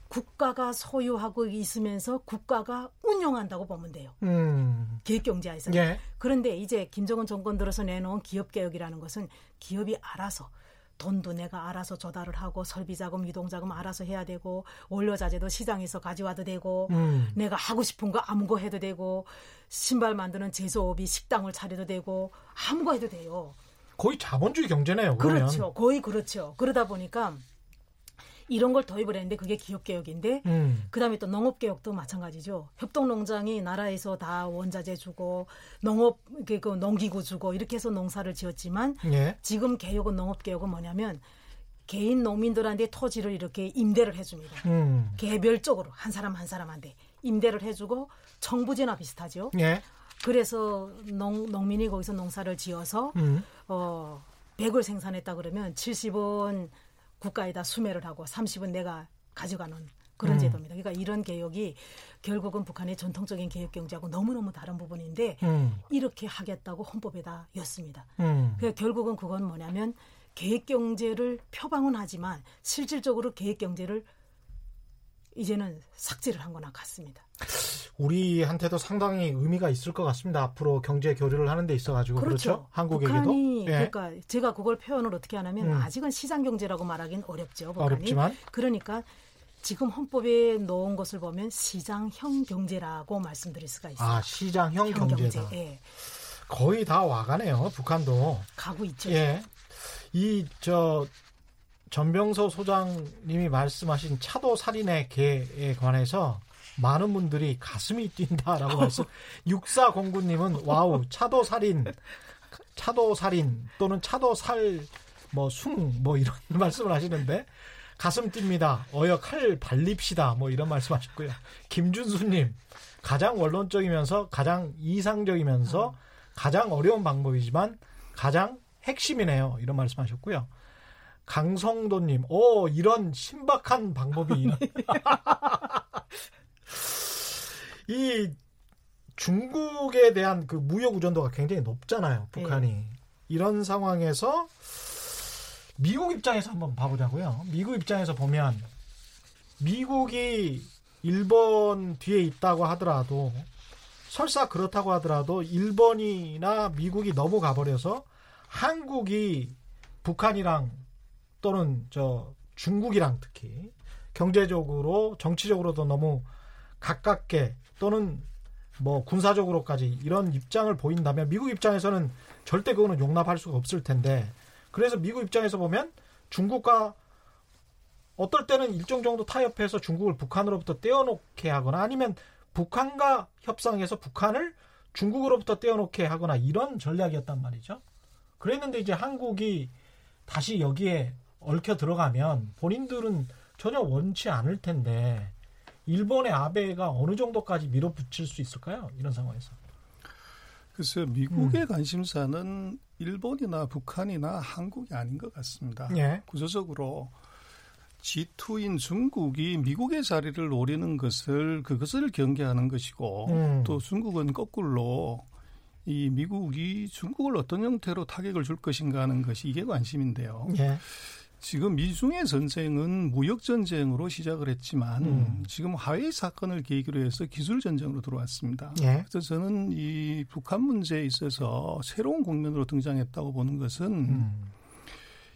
국가가 소유하고 있으면서 국가가 운영한다고 보면 돼요. 음. 계획경제에서. 예. 그런데 이제 김정은 정권 들어서 내놓은 기업개혁이라는 것은 기업이 알아서 돈도 내가 알아서 조달을 하고 설비 자금, 유동 자금 알아서 해야 되고 원료 자재도 시장에서 가져와도 되고 음. 내가 하고 싶은 거 아무 거 해도 되고 신발 만드는 제조업이 식당을 차려도 되고 아무 거 해도 돼요. 거의 자본주의 경제네요. 그러면. 그렇죠. 거의 그렇죠. 그러다 보니까 이런 걸 도입을 했는데 그게 기업개혁인데 음. 그다음에 또 농업개혁도 마찬가지죠. 협동농장이 나라에서 다 원자재 주고 농업 그, 그 농기구 주고 이렇게 해서 농사를 지었지만 예. 지금 개혁은 농업개혁은 뭐냐면 개인 농민들한테 토지를 이렇게 임대를 해줍니다. 음. 개별적으로 한 사람 한 사람한테 임대를 해주고 청부제나 비슷하죠. 예. 그래서 농, 농민이 거기서 농사를 지어서 음. 어, 100을 생산했다 그러면 70은 국가에다 수매를 하고 30은 내가 가져가는 그런 음. 제도입니다. 그러니까 이런 개혁이 결국은 북한의 전통적인 개혁 경제하고 너무너무 다른 부분인데 음. 이렇게 하겠다고 헌법에다 였습니다. 음. 그 결국은 그건 뭐냐면 계획 경제를 표방은 하지만 실질적으로 계획 경제를 이제는 삭제를 한 거나 같습니다. 우리한테도 상당히 의미가 있을 것 같습니다. 앞으로 경제 교류를 하는 데 있어 가지고 그렇죠. 한국에게도 북한이 예. 그러니까 제가 그걸 표현을 어떻게 하냐면 음. 아직은 시장 경제라고 말하기는 어렵죠. 북한이. 어렵지만 그러니까 지금 헌법에 놓은 것을 보면 시장형 경제라고 말씀드릴 수가 있어요. 아 시장형 형 경제다. 예. 거의 다 와가네요. 북한도. 가고 있죠. 예. 이 저 전병서 소장님이 말씀하신 차도살인의 계에 관해서 많은 분들이 가슴이 뛴다라고 말씀. 6409님은 와우 차도 살인, 차도 살인 또는 차도 살뭐숭뭐 이런 [laughs] 말씀을 하시는데 가슴 뜁니다. 어여 칼 빌립시다. 뭐 이런 말씀 하셨고요. 김준수님 가장 원론적이면서 가장 이상적이면서 가장 어려운 방법이지만 가장 핵심이네요. 이런 말씀 하셨고요. 강성도님, 오, 이런 신박한 방법이. [laughs] 이 중국에 대한 그 무역 의존도가 굉장히 높잖아요, 북한이. 네. 이런 상황에서 미국 입장에서 한번 봐보자고요. 미국 입장에서 보면 미국이 일본 뒤에 있다고 하더라도 설사 그렇다고 하더라도 일본이나 미국이 너무 가버려서 한국이 북한이랑 또는 저 중국이랑 특히 경제적으로 정치적으로도 너무 가깝게 또는 뭐 군사적으로까지 이런 입장을 보인다면 미국 입장에서는 절대 그거는 용납할 수가 없을 텐데 그래서 미국 입장에서 보면 중국과 어떨 때는 일정 정도 타협해서 중국을 북한으로부터 떼어놓게 하거나 아니면 북한과 협상해서 북한을 중국으로부터 떼어놓게 하거나 이런 전략이었단 말이죠. 그랬는데 이제 한국이 다시 여기에 얽혀 들어가면 본인들은 전혀 원치 않을 텐데 일본의 아베가 어느 정도까지 밀어붙일 수 있을까요? 이런 상황에서. 글쎄요, 미국의 음. 관심사는 일본이나 북한이나 한국이 아닌 것 같습니다. 예. 구조적으로 G2인 중국이 미국의 자리를 노리는 것을 그것을 경계하는 것이고 음. 또 중국은 거꾸로 이 미국이 중국을 어떤 형태로 타격을 줄 것인가 하는 것이 이게 관심인데요. 예. 지금 미중의 전쟁은 무역 전쟁으로 시작을 했지만 음. 지금 하웨이 사건을 계기로 해서 기술 전쟁으로 들어왔습니다. 예. 그래서 저는 이 북한 문제에 있어서 새로운 국면으로 등장했다고 보는 것은 음.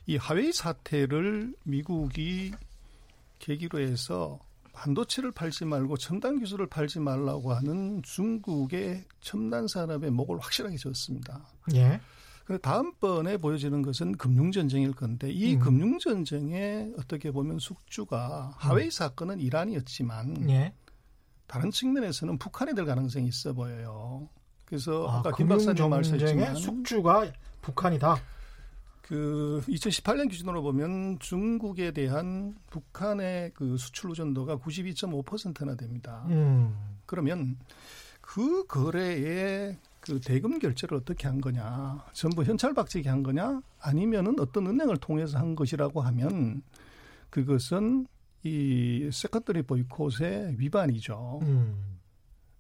이 하웨이 사태를 미국이 계기로 해서 반도체를 팔지 말고 첨단 기술을 팔지 말라고 하는 중국의 첨단 산업의 목을 확실하게 줬습니다. 예. 근데 다음번에 보여지는 것은 금융전쟁일 건데 이 음. 금융전쟁에 어떻게 보면 숙주가 하웨이 음. 사건은 이란이었지만 예. 다른 측면에서는 북한이 될 가능성이 있어 보여요. 그래서 아, 까 김 박사님 말씀하셨지만 숙주가 북한이다. 그 2018년 기준으로 보면 중국에 대한 북한의 그 수출 의존도가 92.5%나 됩니다. 음. 그러면 그 거래에 그 대금 결제를 어떻게 한 거냐, 전부 현찰박치기 한 거냐, 아니면은 어떤 은행을 통해서 한 것이라고 하면 그것은 이 secondary 보이콧의 위반이죠. 음.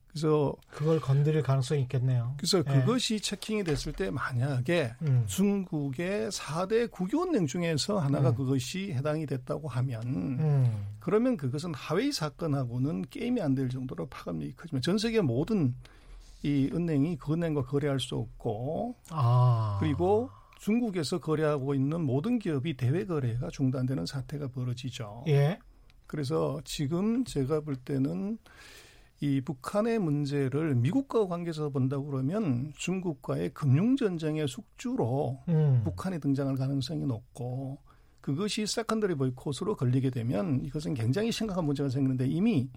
그래서 그걸 건드릴 가능성이 있겠네요. 그래서 네. 그것이 체킹이 됐을 때 만약에 음. 중국의 4대 국유은행 중에서 하나가 음. 그것이 해당이 됐다고 하면 음. 그러면 그것은 하웨이 사건하고는 게임이 안 될 정도로 파급력이 커지면 전 세계 모든 이 은행이 그 은행과 거래할 수 없고 아. 그리고 중국에서 거래하고 있는 모든 기업이 대외 거래가 중단되는 사태가 벌어지죠. 예. 그래서 지금 제가 볼 때는 이 북한의 문제를 미국과 관계에서 본다고 그러면 중국과의 금융 전쟁의 숙주로 음. 북한이 등장할 가능성이 높고 그것이 secondary 보이콧으로 걸리게 되면 이것은 굉장히 심각한 문제가 생기는데 이미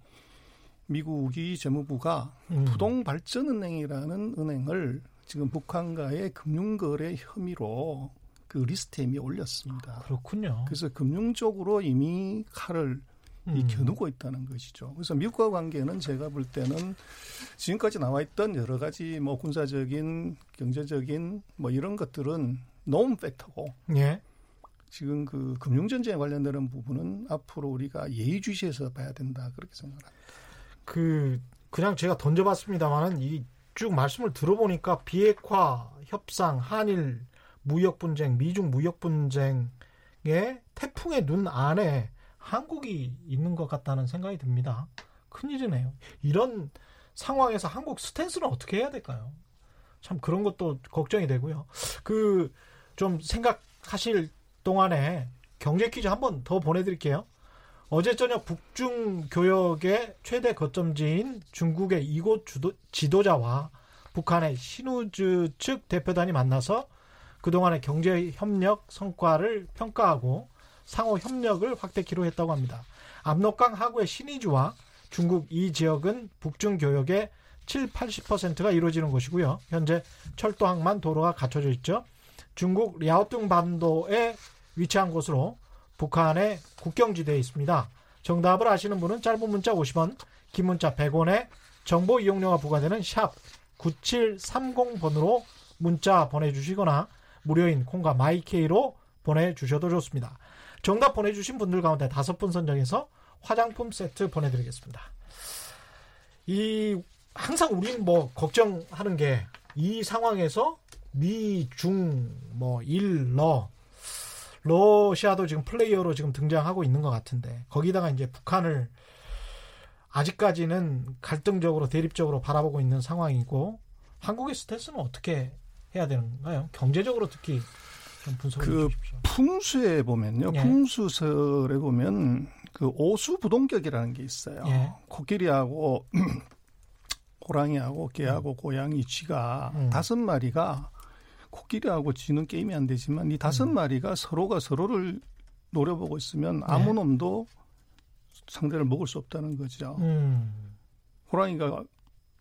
미국이 재무부가 음. 부동발전은행이라는 은행을 지금 북한과의 금융거래 혐의로 그 리스트에 올렸습니다. 그렇군요. 그래서 금융적으로 이미 칼을 음. 이 겨누고 있다는 것이죠. 그래서 미국과 관계는 제가 볼 때는 지금까지 나와 있던 여러 가지 뭐 군사적인 경제적인 뭐 이런 것들은 너무 factor고 예. 지금 그 금융 전쟁에 관련되는 부분은 앞으로 우리가 예의주시해서 봐야 된다 그렇게 생각합니다. 그 그냥 제가 던져봤습니다만은 이 쭉 말씀을 들어보니까 비핵화 협상, 한일 무역 분쟁, 미중 무역 분쟁의 태풍의 눈 안에 한국이 있는 것 같다는 생각이 듭니다. 큰일이네요. 이런 상황에서 한국 스탠스는 어떻게 해야 될까요? 참 그런 것도 걱정이 되고요. 그 좀 생각하실 동안에 경제 퀴즈 한번 더 보내드릴게요. 어제 저녁 북중 교역의 최대 거점지인 중국의 이곳 주도, 지도자와 북한의 신우즈 측 대표단이 만나서 그동안의 경제 협력 성과를 평가하고 상호 협력을 확대키로 했다고 합니다. 압록강 하구의 신의주와 중국 이 지역은 북중 교역의 7, 80%가 이루어지는 곳이고요. 현재 철도항만 도로가 갖춰져 있죠. 중국 랴오뚱 반도에 위치한 곳으로 북한의 국경지대에 있습니다. 정답을 아시는 분은 짧은 문자 50원, 긴 문자 100원에 정보 이용료가 부과되는 샵 9730번으로 문자 보내주시거나 무료인 콩과 마이케이로 보내주셔도 좋습니다. 정답 보내주신 분들 가운데 다섯 분 선정해서 화장품 세트 보내드리겠습니다. 이 항상 우리는 뭐 걱정하는 게 이 상황에서 미, 중, 뭐, 일, 러, 러시아도 지금 플레이어로 지금 등장하고 있는 것 같은데 거기다가 이제 북한을 아직까지는 갈등적으로 대립적으로 바라보고 있는 상황이고 한국의 스탠스는 어떻게 해야 되는가요? 경제적으로 특히 좀 분석을 그 해주십시오. 풍수에 보면요. 예. 풍수설에 보면 그 오수 부동격이라는 게 있어요. 예. 코끼리하고 [clears throat] 호랑이하고 개하고 고양이 쥐가 음. 다섯 마리가 코끼리하고 쥐는 게임이 안 되지만 이 다섯 음. 마리가 서로가 서로를 노려보고 있으면 네. 아무 놈도 상대를 먹을 수 없다는 거죠. 음, 호랑이가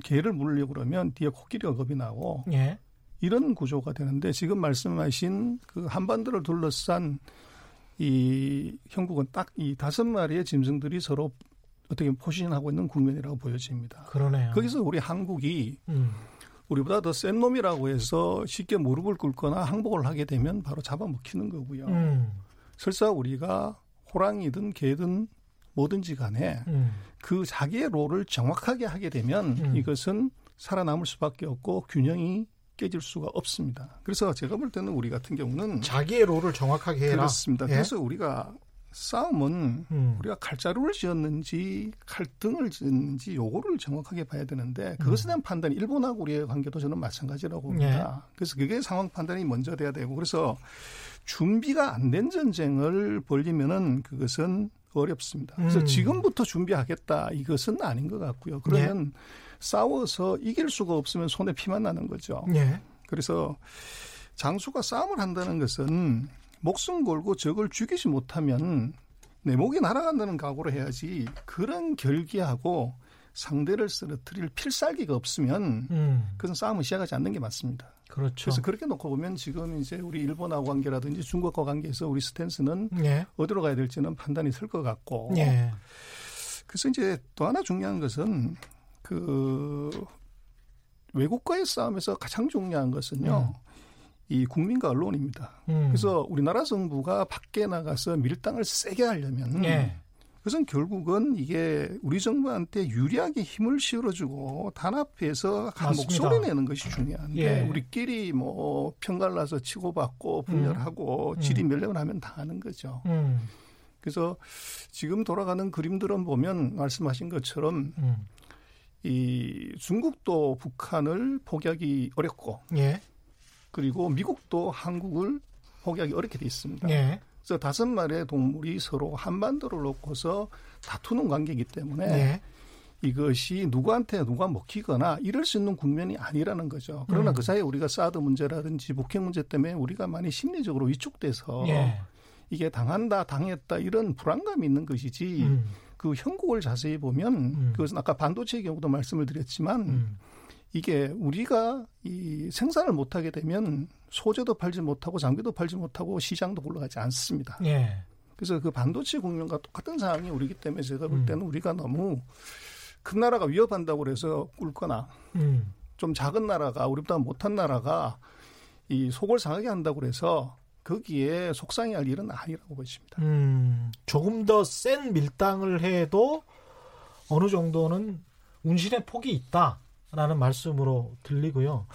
개를 물으려고 그러면 뒤에 코끼리가 겁이 나고 예, 이런 구조가 되는데 지금 말씀하신 그 한반도를 둘러싼 이 형국은 딱 이 다섯 마리의 짐승들이 서로 어떻게 보면 포진하고 있는 국면이라고 보여집니다. 그러네요. 거기서 우리 한국이 음, 우리보다 더 센 놈이라고 해서 쉽게 무릎을 꿇거나 항복을 하게 되면 바로 잡아먹히는 거고요. 음, 설사 우리가 호랑이든 개든 뭐든지 간에 음, 그 자기의 롤을 정확하게 하게 되면 음. 이것은 살아남을 수밖에 없고 균형이 깨질 수가 없습니다. 그래서 제가 볼 때는 우리 같은 경우는 자기의 롤을 정확하게 해라. 그렇습니다. 예? 그래서 우리가 싸움은 음, 우리가 칼자루를 지었는지 칼등을 지었는지 요거를 정확하게 봐야 되는데 그것에 대한 판단이 일본하고 우리의 관계도 저는 마찬가지라고 봅니다. 그래서 그게 상황 판단이 먼저 돼야 되고 그래서 준비가 안 된 전쟁을 벌리면은 그것은 어렵습니다. 그래서 음. 지금부터 준비하겠다 이것은 아닌 것 같고요. 그러면 싸워서 이길 수가 없으면 손에 피만 나는 거죠. 예, 그래서 장수가 싸움을 한다는 것은 목숨 걸고 적을 죽이지 못하면 내 목이 날아간다는 각오로 해야지 그런 결기하고 상대를 쓰러뜨릴 필살기가 없으면 음, 그것은 싸움을 시작하지 않는 게 맞습니다. 그렇죠. 그래서 그렇게 놓고 보면 지금 이제 우리 일본하고 관계라든지 중국과 관계에서 우리 스탠스는 예, 어디로 가야 될지는 판단이 설 것 같고 예, 그래서 이제 또 하나 중요한 것은 그 외국과의 싸움에서 가장 중요한 것은요. 이 국민과 언론입니다. 음, 그래서 우리나라 정부가 밖에 나가서 밀당을 세게 하려면 예, 그것은 결국은 이게 우리 정부한테 유리하게 힘을 실어주고 단합해서 한. 목소리 내는 것이 중요한데 예. 우리끼리 뭐 편갈라서 치고받고 분열하고 음. 질이 멸려나면 다 하는 거죠. 음, 그래서 지금 돌아가는 그림들은 보면 말씀하신 것처럼 음, 이 중국도 북한을 포기하기 어렵고 예, 그리고 미국도 한국을 포기하기 어렵게 돼 있습니다. 예, 그래서 다섯 마리의 동물이 서로 한반도를 놓고서 다투는 관계이기 때문에 예, 이것이 누구한테 누가 먹히거나 이럴 수 있는 국면이 아니라는 거죠. 그러나 음. 그 사이에 우리가 사드 문제라든지 북핵 문제 때문에 우리가 많이 심리적으로 위축돼서 예, 이게 당한다, 당했다 이런 불안감이 있는 것이지 음, 그 형국을 자세히 보면 음. 그것은 아까 반도체의 경우도 말씀을 드렸지만 음, 이게 우리가 이 생산을 못하게 되면 소재도 팔지 못하고 장비도 팔지 못하고 시장도 올라가지 않습니다. 예, 그래서 그 반도체 국면과 똑같은 상황이 우리기 때문에 제가 볼 음. 때는 우리가 너무 큰 나라가 위협한다고 그래서 꿀거나 음, 좀 작은 나라가 우리보다 못한 나라가 이 속을 상하게 한다고 그래서 거기에 속상해할 일은 아니라고 보십니다. 음, 조금 더 센 밀당을 해도 어느 정도는 운신의 폭이 있다 라는 말씀으로 들리고요.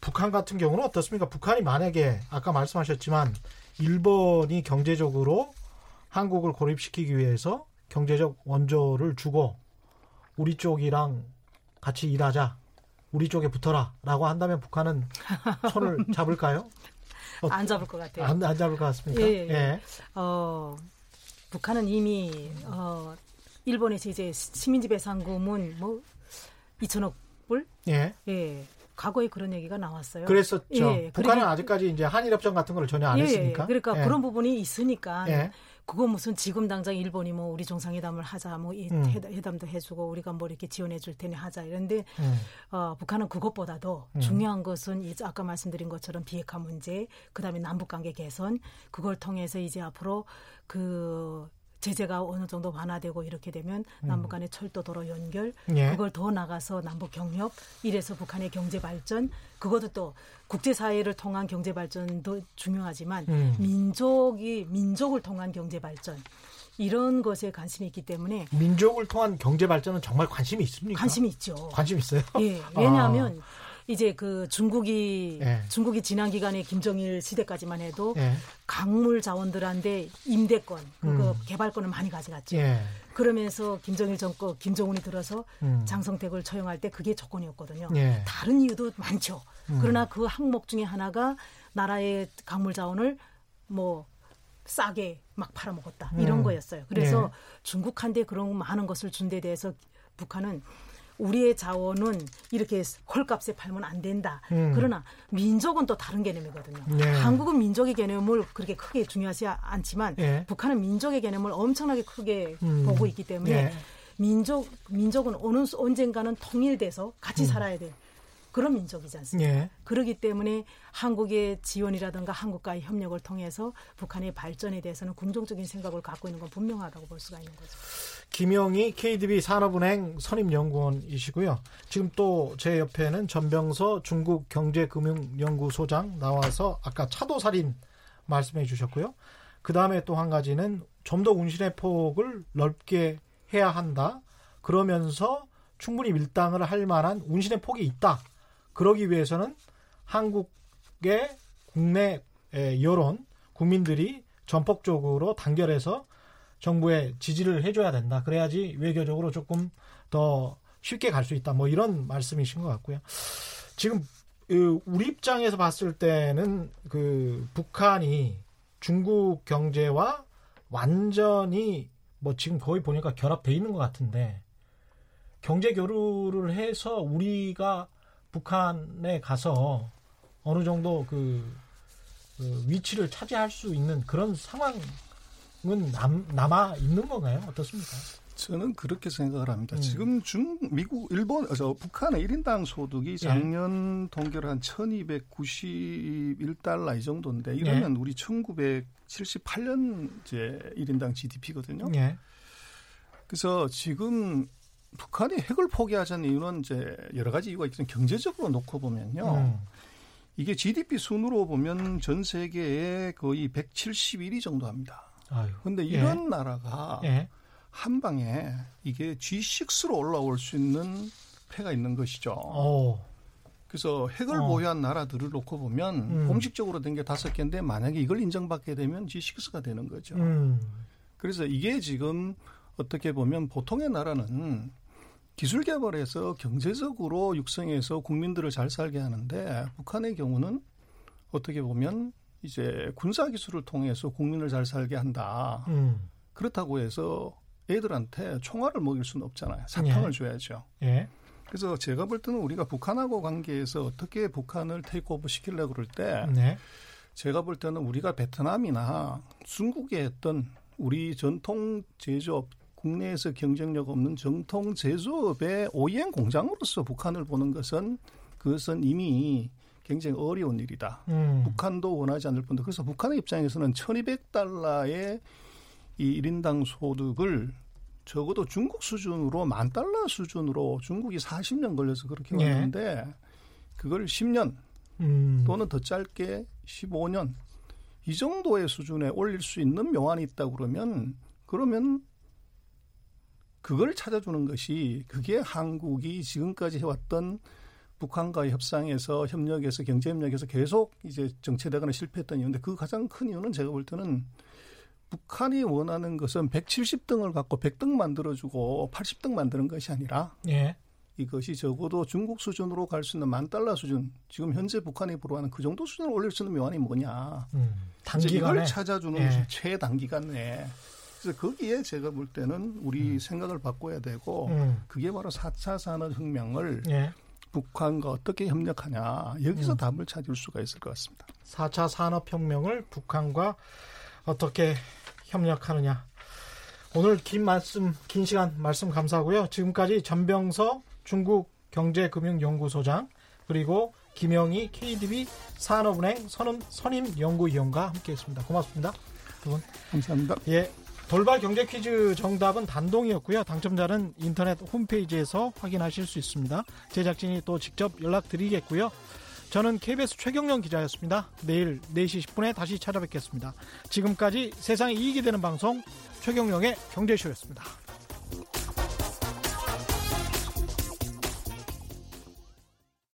북한 같은 경우는 어떻습니까? 북한이 만약에 아까 말씀하셨지만 일본이 경제적으로 한국을 고립시키기 위해서 경제적 원조를 주고 우리 쪽이랑 같이 일하자. 우리 쪽에 붙어라라고 한다면 북한은 손을 [laughs] 잡을까요? 어, 안 잡을 것 같아요. 안, 안 잡을 것 같습니까? 예, 예. 어, 북한은 이미 어, 일본에서 이제 시민지 배 상금은 뭐 2천억 불? 예. 예. 과거에 그런 얘기가 나왔어요. 그랬었죠. 예, 북한은 그리고- 아직까지 이제 한일 협정 같은 걸 전혀 안 예, 했으니까. 그러니까 예. 그런 부분이 있으니까 예. 그거 무슨 지금 당장 일본이 뭐 우리 정상회담을 하자 뭐이 음. 회담- 회담도 해주고 우리가 뭐 이렇게 지원해 줄 테니 하자 이런데 음, 어, 북한은 그것보다도 음. 중요한 것은 이제 아까 말씀드린 것처럼 비핵화 문제, 그다음에 남북 관계 개선, 그걸 통해서 이제 앞으로 그 제재가 어느 정도 완화되고 이렇게 되면 남북 간의 철도 도로 연결 예. 그걸 더 나가서 남북 경협 이래서 북한의 경제 발전 그것도 또 국제 사회를 통한 경제 발전도 중요하지만 음. 민족이 민족을 통한 경제 발전 이런 것에 관심이 있기 때문에 민족을 통한 경제 발전은 정말 관심이 있습니까? 관심이 있죠. 관심 있어요. 예, [laughs] 왜냐하면 이제 그 중국이 예. 중국이 지난 기간에 김정일 시대까지만 해도 예. 강물 자원들한테 임대권, 그거 음. 개발권을 많이 가져갔죠. 예. 그러면서 김정일 정권, 김정은이 들어서 음. 장성택을 처형할 때 그게 조건이었거든요. 예. 다른 이유도 많죠. 음. 그러나 그 항목 중에 하나가 나라의 강물 자원을 뭐 싸게 막 팔아먹었다 이런 음. 거였어요. 그래서 예. 중국한테 그런 많은 것을 준 데 대해서 북한은 우리의 자원은 이렇게 헐값에 팔면 안 된다. 음. 그러나 민족은 또 다른 개념이거든요. 예. 한국은 민족의 개념을 그렇게 크게 중요하지 않지만 예. 북한은 민족의 개념을 엄청나게 크게 음. 보고 있기 때문에 예. 민족 민족은 어느 수- 언젠가는 통일돼서 같이 살아야 돼. 그런 민족이지 않습니까? 예. 그렇기 때문에 한국의 지원이라든가 한국과의 협력을 통해서 북한의 발전에 대해서는 긍정적인 생각을 갖고 있는 건 분명하다고 볼 수가 있는 거죠. 김영희 KDB 산업은행 선임연구원이시고요. 지금 또 제 옆에는 전병서 중국 경제금융연구소장 나와서 아까 차도살인 말씀해 주셨고요. 그 다음에 또 한 가지는 좀 더 운신의 폭을 넓게 해야 한다. 그러면서 충분히 밀당을 할 만한 운신의 폭이 있다. 그러기 위해서는 한국의 국내 에, 여론, 국민들이 전폭적으로 단결해서 정부에 지지를 해줘야 된다. 그래야지 외교적으로 조금 더 쉽게 갈 수 있다. 뭐 이런 말씀이신 것 같고요. 지금 그 우리 입장에서 봤을 때는 그 북한이 중국 경제와 완전히 뭐 지금 거의 보니까 결합돼 있는 것 같은데 경제 교류를 해서 우리가 북한에 가서 어느 정도 그, 그 위치를 차지할 수 있는 그런 상황은 남, 남아 있는 건가요? 어떻습니까? 저는 그렇게 생각을 합니다. 음. 지금 중 미국 일본 어, 저 북한의 1인당 소득이 작년 통계로 한 1291달러 이 정도인데 이러면 우리 1978년 이제 1인당 GDP거든요. 예. 그래서 지금 북한이 핵을 포기하자는 이유는 이제 여러 가지 이유가 있지만 경제적으로 놓고 보면요. 음. 이게 GDP 순으로 보면 전 세계에 거의 171위 정도 합니다. 아유. 근데 이런 나라가 예. 한 방에 이게 G6로 올라올 수 있는 패가 있는 것이죠. 어. 그래서 핵을 어. 보유한 나라들을 놓고 보면 음. 공식적으로 된 게 다섯 개인데 만약에 이걸 인정받게 되면 G6가 되는 거죠. 음. 그래서 이게 지금 어떻게 보면 보통의 나라는 기술 개발해서 경제적으로 육성해서 국민들을 잘 살게 하는데 북한의 경우는 어떻게 보면 이제 군사 기술을 통해서 국민을 잘 살게 한다. 음. 그렇다고 해서 애들한테 총알을 먹일 수는 없잖아요. 사탕을 예. 줘야죠. 예. 그래서 제가 볼 때는 우리가 북한하고 관계에서 어떻게 북한을 테이크오버 시키려고 그럴 때 네. 제가 볼 때는 우리가 베트남이나 중국에 했던 우리 전통 제조업 국내에서 경쟁력 없는 정통 제조업의 OEM 공장으로서 북한을 보는 것은 그것은 이미 굉장히 어려운 일이다. 음. 북한도 원하지 않을 뿐더러 그래서 북한의 입장에서는 1200달러의 이 1인당 소득을 적어도 중국 수준으로 만 달러 수준으로 중국이 40년 걸려서 그렇게 예. 왔는데 그걸 10년 음. 또는 더 짧게 15년 이 정도의 수준에 올릴 수 있는 명안이 있다 그러면 그러면 그걸 찾아주는 것이 그게 한국이 지금까지 해왔던 북한과의 협상에서 협력에서 경제 협력에서 계속 이제 정체되거나 실패했던 이유인데 그 가장 큰 이유는 제가 볼 때는 북한이 원하는 것은 170등을 갖고 100등 만들어주고 80등 만드는 것이 아니라 예. 이것이 적어도 중국 수준으로 갈 수 있는 만 달러 수준, 지금 현재 북한이 불어하는 그 정도 수준을 올릴 수 있는 명안이 뭐냐. 음. 단기간에 이걸 찾아주는 예. 것이 최단기간 내에. 그래서 거기에 제가 볼 때는 우리 생각을 바꿔야 되고 음. 그게 바로 4차 산업 혁명을 예. 북한과 어떻게 협력하냐. 여기서 음. 답을 찾을 수가 있을 것 같습니다. 4차 산업 혁명을 북한과 어떻게 협력하느냐. 오늘 긴 말씀, 긴 시간 말씀 감사하고요. 지금까지 전병서 중국 경제금융연구소장 그리고 김영희 KDB 산업은행 선임, 선임 연구위원과 함께했습니다. 고맙습니다. 두 분. 감사합니다. 예. 돌발 경제 퀴즈 정답은 단동이었고요. 당첨자는 인터넷 홈페이지에서 확인하실 수 있습니다. 제작진이 또 직접 연락드리겠고요. 저는 KBS 최경령 기자였습니다. 내일 4시 10분에 다시 찾아뵙겠습니다. 지금까지 세상에 이익이 되는 방송 최경령의 경제쇼였습니다.